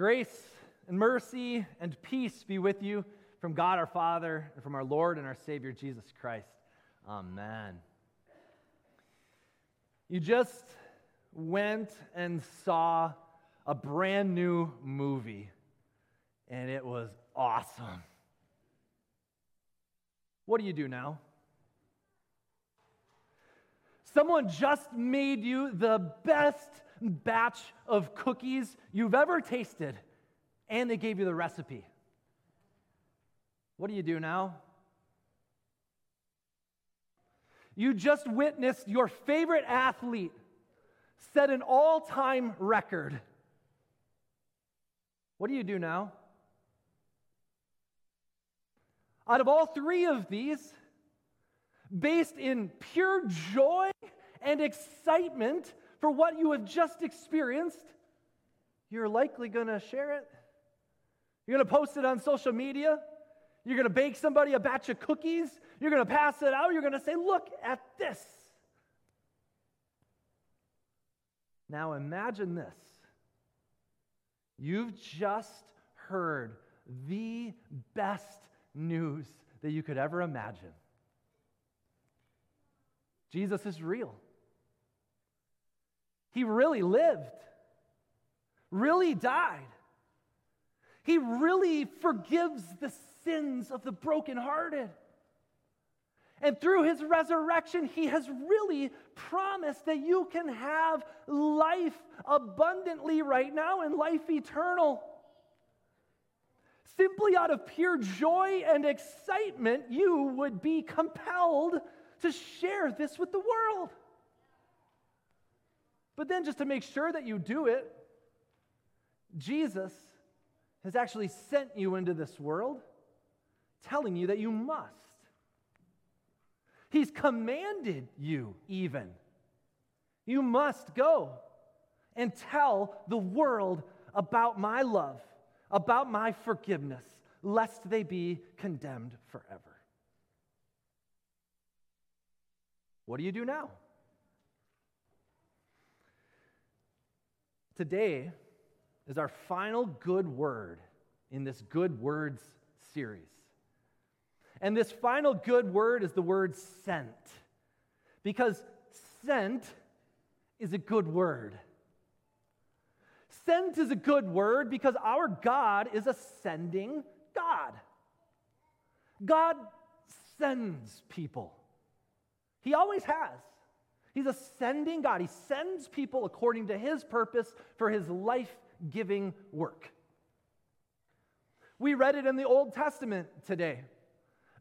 Grace and mercy and peace be with you from God our Father and from our Lord and our Savior Jesus Christ. Amen. You just went and saw a brand new movie, and it was awesome. What do you do now? Someone just made you the best batch of cookies you've ever tasted, and they gave you the recipe. What do you do now? You just witnessed your favorite athlete set an all time record. What do you do now? Out of all three of these, based in pure joy and excitement for what you have just experienced, you're likely going to share it. You're going to post it on social media. You're going to bake somebody a batch of cookies. You're going to pass it out. You're going to say, Look at this. Now imagine this. You've just heard the best news that you could ever imagine. Jesus is real. He really lived, really died. He really forgives the sins of the brokenhearted. And through his resurrection, he has really promised that you can have life abundantly right now and life eternal. Simply out of pure joy and excitement, you would be compelled to share this with the world. But then, just to make sure that you do it, Jesus has actually sent you into this world telling you that you must. He's commanded you, even. You must go and tell the world about my love, about my forgiveness, lest they be condemned forever. What do you do now? Today is our final good word in this good words series. And this final good word is the word sent. Because sent is a good word. Sent is a good word because our God is a sending God. God sends people, He always has. He's a sending God. He sends people according to His purpose for His life giving work. We read it in the Old Testament today.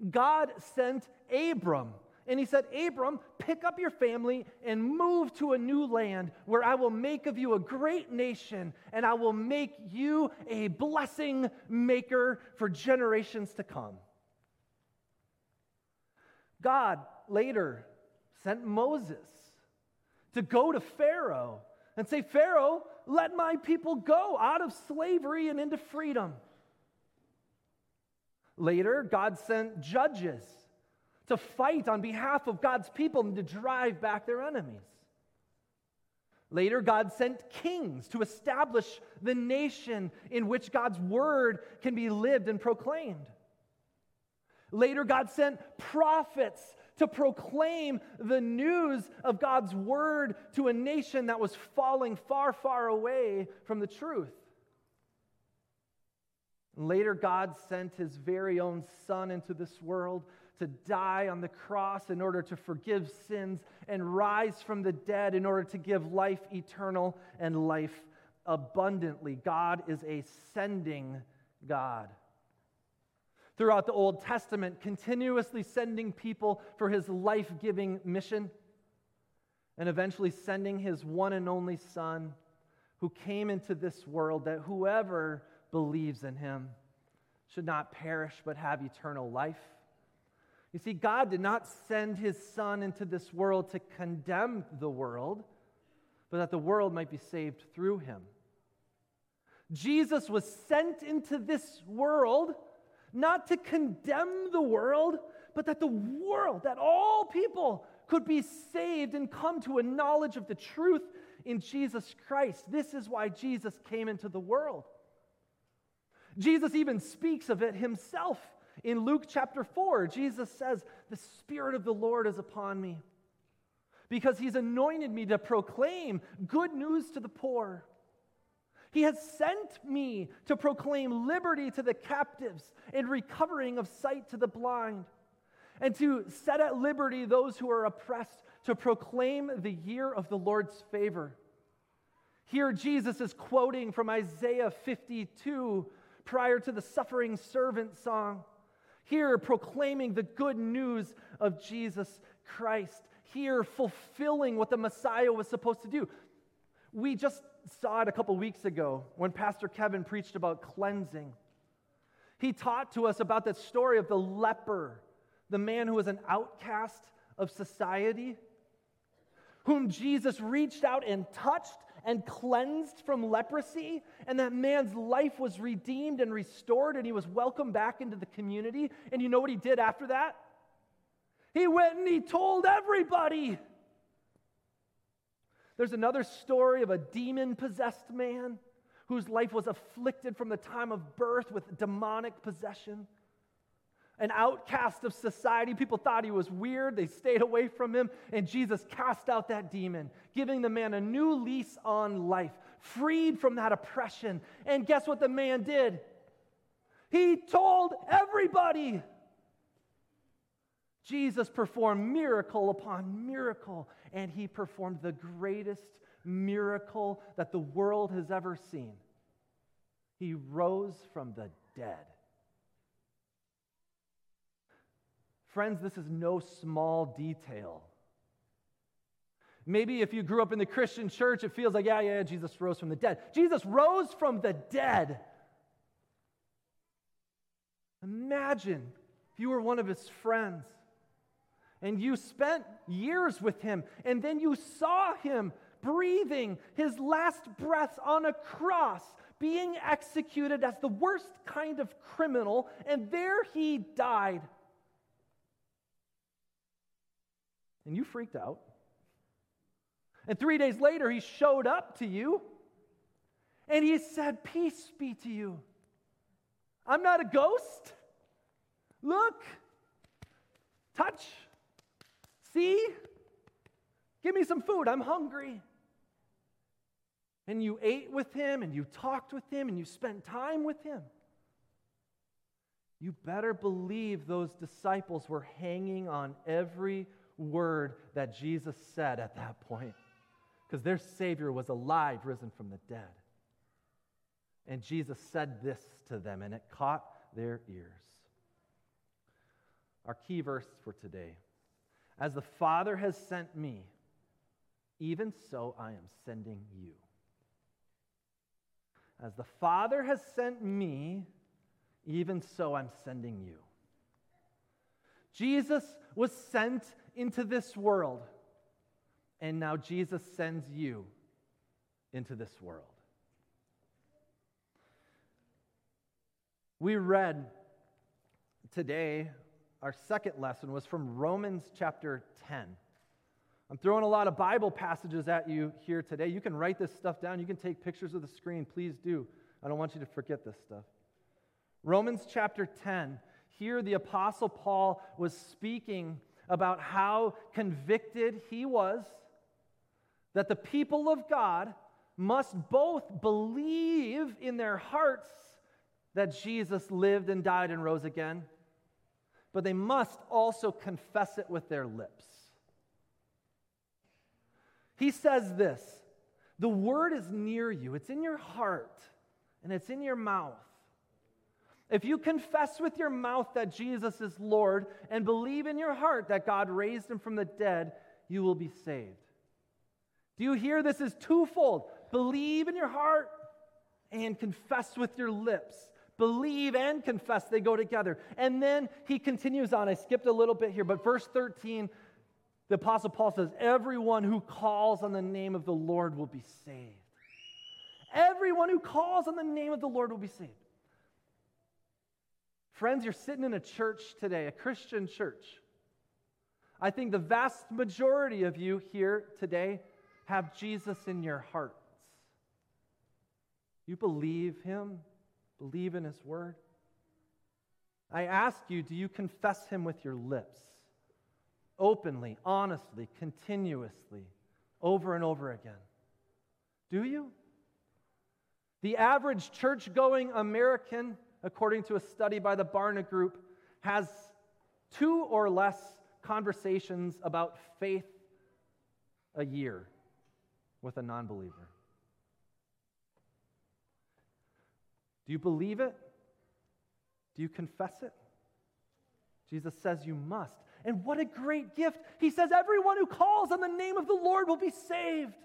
God sent Abram. And he said, Abram, pick up your family and move to a new land where I will make of you a great nation and I will make you a blessing maker for generations to come. God later sent Moses to go to Pharaoh and say, Pharaoh, let my people go out of slavery and into freedom. Later, God sent judges to fight on behalf of God's people and to drive back their enemies. Later, God sent kings to establish the nation in which God's word can be lived and proclaimed. Later, God sent prophets to proclaim the news of God's word to a nation that was falling far, far away from the truth. Later, God sent his very own Son into this world to die on the cross in order to forgive sins and rise from the dead in order to give life eternal and life abundantly. God is a sending God. Throughout the Old Testament, continuously sending people for his life giving mission, and eventually sending his one and only Son who came into this world that whoever believes in him should not perish but have eternal life. You see, God did not send his Son into this world to condemn the world, but that the world might be saved through him. Jesus was sent into this world not to condemn the world, but that the world, that all people could be saved and come to a knowledge of the truth in Jesus Christ. This is why Jesus came into the world. Jesus even speaks of it himself. In Luke chapter 4, Jesus says, The Spirit of the Lord is upon me because he's anointed me to proclaim good news to the poor. He has sent me to proclaim liberty to the captives and recovering of sight to the blind, and to set at liberty those who are oppressed, to proclaim the year of the Lord's favor. Here, Jesus is quoting from Isaiah 52 prior to the suffering servant song. Here, proclaiming the good news of Jesus Christ. Here, fulfilling what the Messiah was supposed to do. We just saw it a couple weeks ago when Pastor Kevin preached about cleansing. He taught to us about that story of the leper, the man who was an outcast of society, whom Jesus reached out and touched and cleansed from leprosy, and that man's life was redeemed and restored, and he was welcomed back into the community. And you know what he did after that? He went and he told everybody. There's another story of a demon possessed man whose life was afflicted from the time of birth with demonic possession. An outcast of society. People thought he was weird. They stayed away from him. And Jesus cast out that demon, giving the man a new lease on life, freed from that oppression. And guess what the man did? He told everybody. Jesus performed miracle upon miracle, and he performed the greatest miracle that the world has ever seen. He rose from the dead. Friends, this is no small detail. Maybe if you grew up in the Christian church, it feels like, yeah, yeah, Jesus rose from the dead. Jesus rose from the dead. Imagine if you were one of his friends and you spent years with him, and then you saw him breathing his last breaths on a cross, being executed as the worst kind of criminal, and there he died. And you freaked out. And three days later, he showed up to you and he said, Peace be to you. I'm not a ghost. Look, touch, See? Give me some food. I'm hungry. And you ate with him and you talked with him and you spent time with him. You better believe those disciples were hanging on every word that Jesus said at that point because their Savior was alive, risen from the dead. And Jesus said this to them, and it caught their ears. Our key verse for today as the Father has sent me, even so I am sending you. As the Father has sent me, even so I'm sending you. Jesus was sent into this world, and now Jesus sends you into this world. We read today our second lesson was from Romans chapter 10. I'm throwing a lot of Bible passages at you here today. You can write this stuff down. You can take pictures of the screen. Please do. I don't want you to forget this stuff. Romans chapter 10. Here, the Apostle Paul was speaking about how convicted he was that the people of God must both believe in their hearts that Jesus lived and died and rose again but they must also confess it with their lips. He says this the word is near you, it's in your heart, and it's in your mouth. If you confess with your mouth that Jesus is Lord and believe in your heart that God raised him from the dead, you will be saved. Do you hear this is twofold? Believe in your heart and confess with your lips. Believe and confess, they go together. And then he continues on. I skipped a little bit here, but verse 13, the Apostle Paul says, Everyone who calls on the name of the Lord will be saved. Everyone who calls on the name of the Lord will be saved. Friends, you're sitting in a church today, a Christian church. I think the vast majority of you here today have Jesus in your hearts. You believe him, Believe in his word? I ask you, do you confess him with your lips? Openly, honestly, continuously, over and over again. Do you? The average church going American, according to a study by the Barna Group, has two or less conversations about faith a year with a non believer. Do you believe it? Do you confess it? Jesus says you must. And what a great gift. He says, Everyone who calls on the name of the Lord will be saved.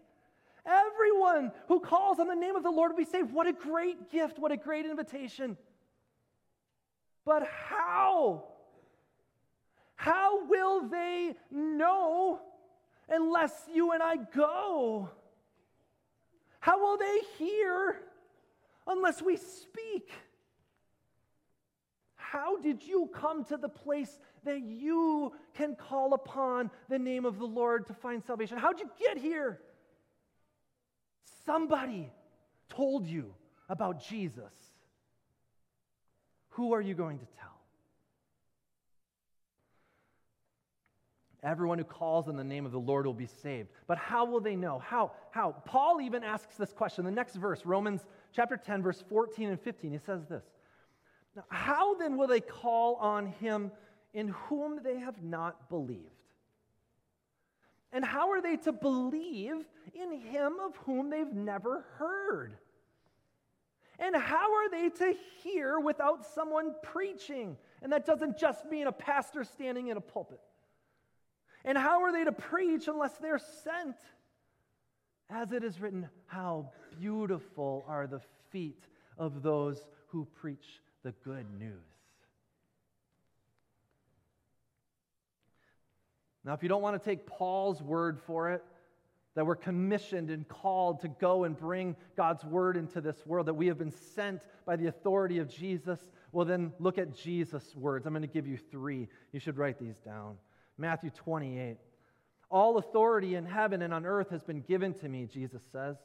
Everyone who calls on the name of the Lord will be saved. What a great gift. What a great invitation. But how? How will they know unless you and I go? How will they hear unless we speak? How did you come to the place that you can call upon the name of the Lord to find salvation? How'd you get here? Somebody told you about Jesus. Who are you going to tell? Everyone who calls on the name of the Lord will be saved. But how will they know? How? How? Paul even asks this question. The next verse, Romans chapter 10, verse 14 and 15, he says this. Now, how then will they call on him in whom they have not believed? And how are they to believe in him of whom they've never heard? And how are they to hear without someone preaching? And that doesn't just mean a pastor standing in a pulpit. And how are they to preach unless they're sent? As it is written, how beautiful are the feet of those who preach the good news. Now, if you don't want to take Paul's word for it, that we're commissioned and called to go and bring God's word into this world, that we have been sent by the authority of Jesus, well, then look at Jesus' words. I'm going to give you three. You should write these down. Matthew 28. All authority in heaven and on earth has been given to me, Jesus says.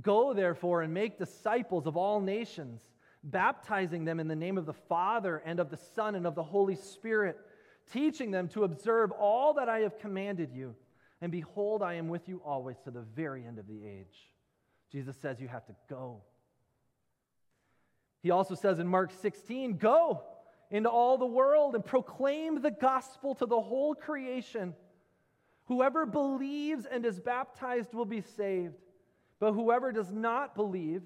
Go, therefore, and make disciples of all nations, baptizing them in the name of the Father and of the Son and of the Holy Spirit, teaching them to observe all that I have commanded you. And behold, I am with you always to the very end of the age. Jesus says you have to go. He also says in Mark 16, Go into all the world and proclaim the gospel to the whole creation. Whoever believes and is baptized will be saved, but whoever does not believe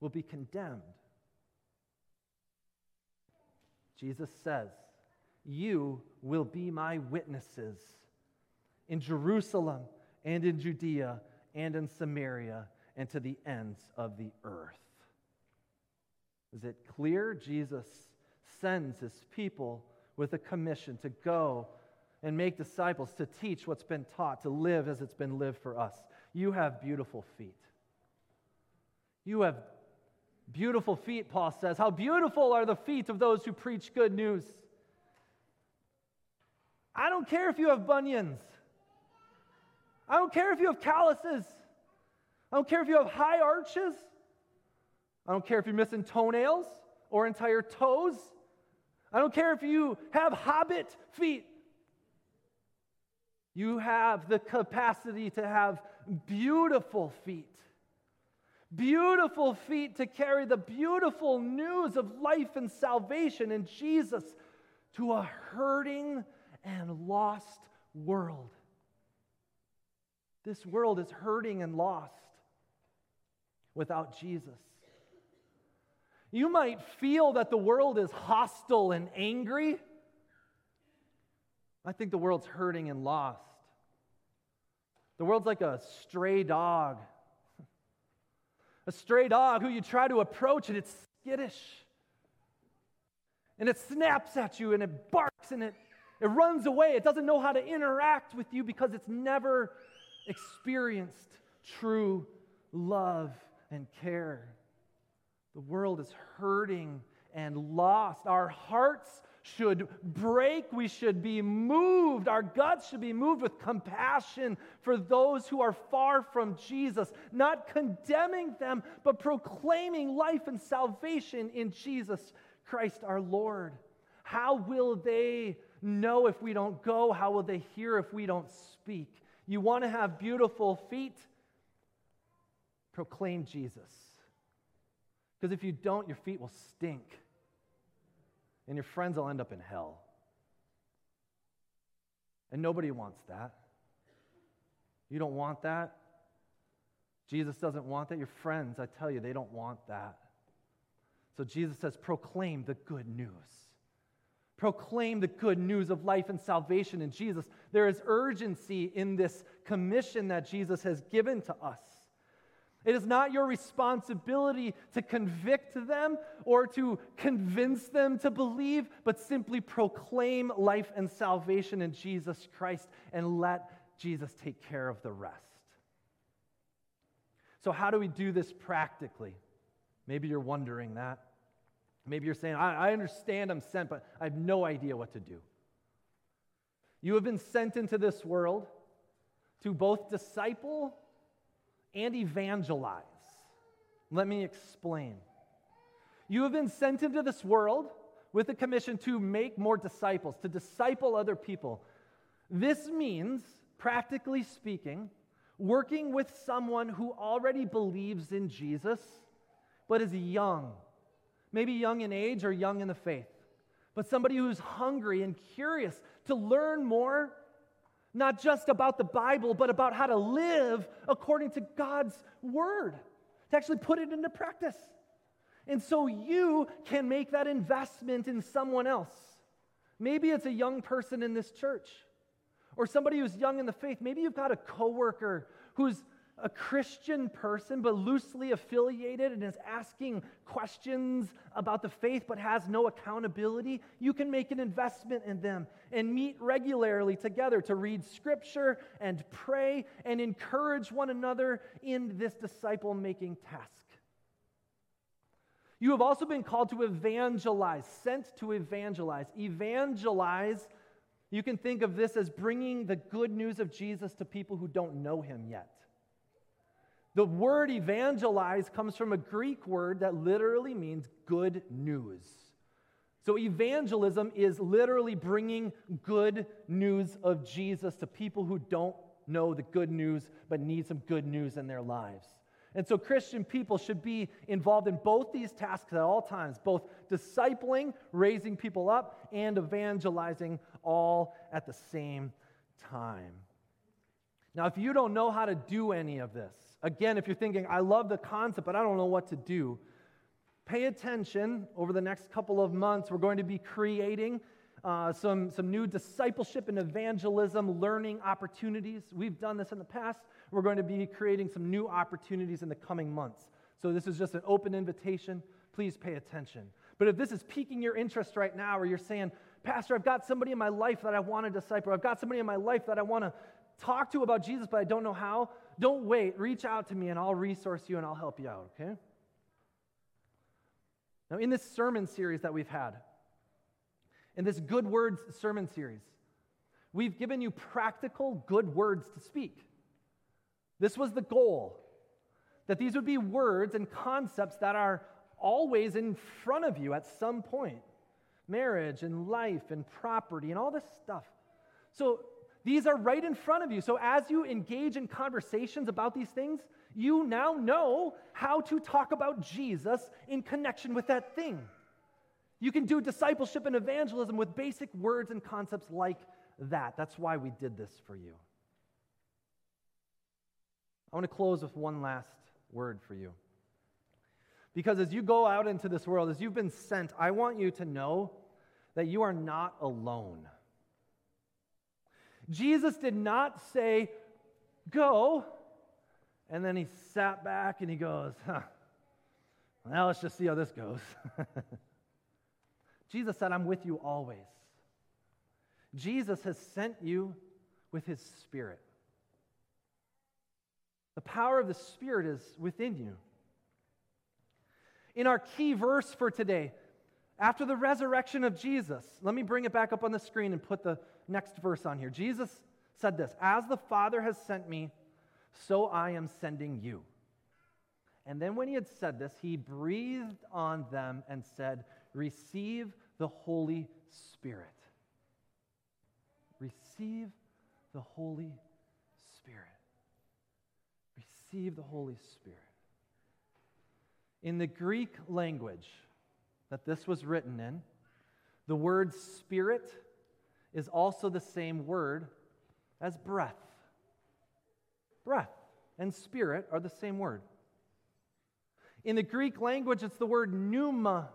will be condemned. Jesus says, You will be my witnesses in Jerusalem and in Judea and in Samaria and to the ends of the earth. Is it clear? Jesus sends his people with a commission to go and make disciples, to teach what's been taught, to live as it's been lived for us. You have beautiful feet. You have beautiful feet, Paul says. How beautiful are the feet of those who preach good news. I don't care if you have bunions. I don't care if you have calluses. I don't care if you have high arches. I don't care if you're missing toenails or entire toes. I don't care if you have hobbit feet. You have the capacity to have beautiful feet. Beautiful feet to carry the beautiful news of life and salvation in Jesus to a hurting and lost world. This world is hurting and lost without Jesus. You might feel that the world is hostile and angry. I think the world's hurting and lost. The world's like a stray dog. A stray dog who you try to approach and it's skittish. And it snaps at you and it barks and it, it runs away. It doesn't know how to interact with you because it's never experienced true love and care. The world is hurting and lost. Our hearts should break. We should be moved. Our guts should be moved with compassion for those who are far from Jesus, not condemning them, but proclaiming life and salvation in Jesus Christ our Lord. How will they know if we don't go? How will they hear if we don't speak? You want to have beautiful feet? Proclaim Jesus. Because if you don't, your feet will stink and your friends will end up in hell. And nobody wants that. You don't want that. Jesus doesn't want that. Your friends, I tell you, they don't want that. So Jesus says, proclaim the good news. Proclaim the good news of life and salvation in Jesus. There is urgency in this commission that Jesus has given to us. It is not your responsibility to convict them or to convince them to believe, but simply proclaim life and salvation in Jesus Christ and let Jesus take care of the rest. So, how do we do this practically? Maybe you're wondering that. Maybe you're saying, I, I understand I'm sent, but I have no idea what to do. You have been sent into this world to both disciple and evangelize. Let me explain. You have been sent into this world with a commission to make more disciples, to disciple other people. This means, practically speaking, working with someone who already believes in Jesus, but is young, maybe young in age or young in the faith, but somebody who's hungry and curious to learn more not just about the Bible, but about how to live according to God's word, to actually put it into practice. And so you can make that investment in someone else. Maybe it's a young person in this church or somebody who's young in the faith. Maybe you've got a coworker who's a Christian person, but loosely affiliated and is asking questions about the faith but has no accountability, you can make an investment in them and meet regularly together to read scripture and pray and encourage one another in this disciple making task. You have also been called to evangelize, sent to evangelize. Evangelize, you can think of this as bringing the good news of Jesus to people who don't know him yet. The word evangelize comes from a Greek word that literally means good news. So, evangelism is literally bringing good news of Jesus to people who don't know the good news but need some good news in their lives. And so, Christian people should be involved in both these tasks at all times both discipling, raising people up, and evangelizing all at the same time. Now, if you don't know how to do any of this, Again, if you're thinking, I love the concept, but I don't know what to do, pay attention over the next couple of months. We're going to be creating uh, some, some new discipleship and evangelism learning opportunities. We've done this in the past. We're going to be creating some new opportunities in the coming months. So, this is just an open invitation. Please pay attention. But if this is piquing your interest right now, or you're saying, Pastor, I've got somebody in my life that I want to disciple, I've got somebody in my life that I want to talk to about Jesus, but I don't know how, don't wait. Reach out to me and I'll resource you and I'll help you out, okay? Now, in this sermon series that we've had, in this Good Words sermon series, we've given you practical good words to speak. This was the goal that these would be words and concepts that are always in front of you at some point marriage and life and property and all this stuff. So, these are right in front of you. So as you engage in conversations about these things, you now know how to talk about Jesus in connection with that thing. You can do discipleship and evangelism with basic words and concepts like that. That's why we did this for you. I want to close with one last word for you. Because as you go out into this world, as you've been sent, I want you to know that you are not alone. Jesus did not say, Go, and then he sat back and he goes, huh, Well, let's just see how this goes. Jesus said, I'm with you always. Jesus has sent you with his Spirit. The power of the Spirit is within you. In our key verse for today, After the resurrection of Jesus, let me bring it back up on the screen and put the next verse on here. Jesus said this As the Father has sent me, so I am sending you. And then when he had said this, he breathed on them and said, Receive the Holy Spirit. Receive the Holy Spirit. Receive the Holy Spirit. In the Greek language that this was written in, the word spirit is also the same word as breath. Breath and spirit are the same word. In the Greek language, it's the word pneuma,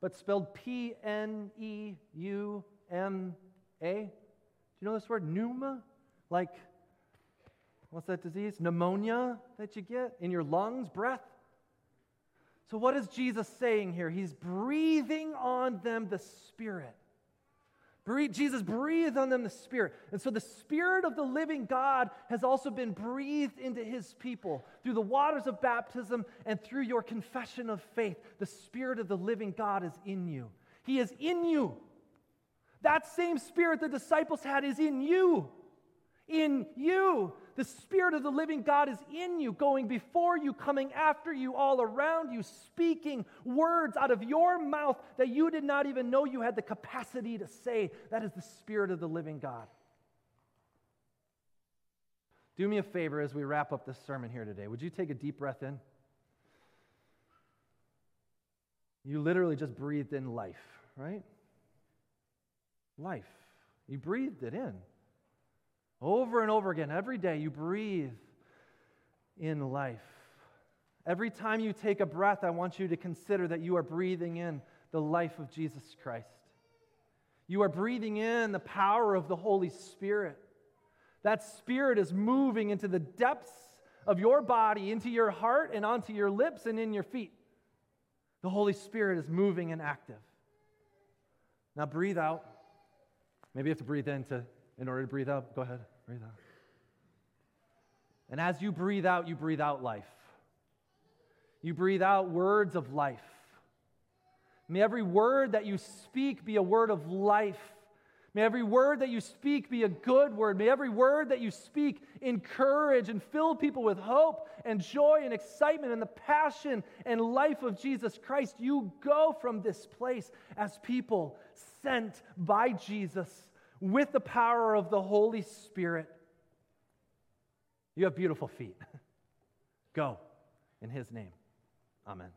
but spelled P N E U M A. Do you know this word, pneuma? Like, what's that disease? Pneumonia that you get in your lungs, breath? So, what is Jesus saying here? He's breathing on them the Spirit. Breathe, Jesus breathed on them the Spirit. And so the Spirit of the living God has also been breathed into his people through the waters of baptism and through your confession of faith. The Spirit of the living God is in you. He is in you. That same Spirit the disciples had is in you. In you. The Spirit of the living God is in you, going before you, coming after you, all around you, speaking words out of your mouth that you did not even know you had the capacity to say. That is the Spirit of the living God. Do me a favor as we wrap up this sermon here today. Would you take a deep breath in? You literally just breathed in life, right? Life. You breathed it in. Over and over again, every day, you breathe in life. Every time you take a breath, I want you to consider that you are breathing in the life of Jesus Christ. You are breathing in the power of the Holy Spirit. That Spirit is moving into the depths of your body, into your heart, and onto your lips and in your feet. The Holy Spirit is moving and active. Now breathe out. Maybe you have to breathe in to, in order to breathe out. Go ahead. Breathe out. And as you breathe out, you breathe out life. You breathe out words of life. May every word that you speak be a word of life. May every word that you speak be a good word. May every word that you speak encourage and fill people with hope and joy and excitement and the passion and life of Jesus Christ. You go from this place as people sent by Jesus with the power of the Holy Spirit. You have beautiful feet. Go in his name. Amen.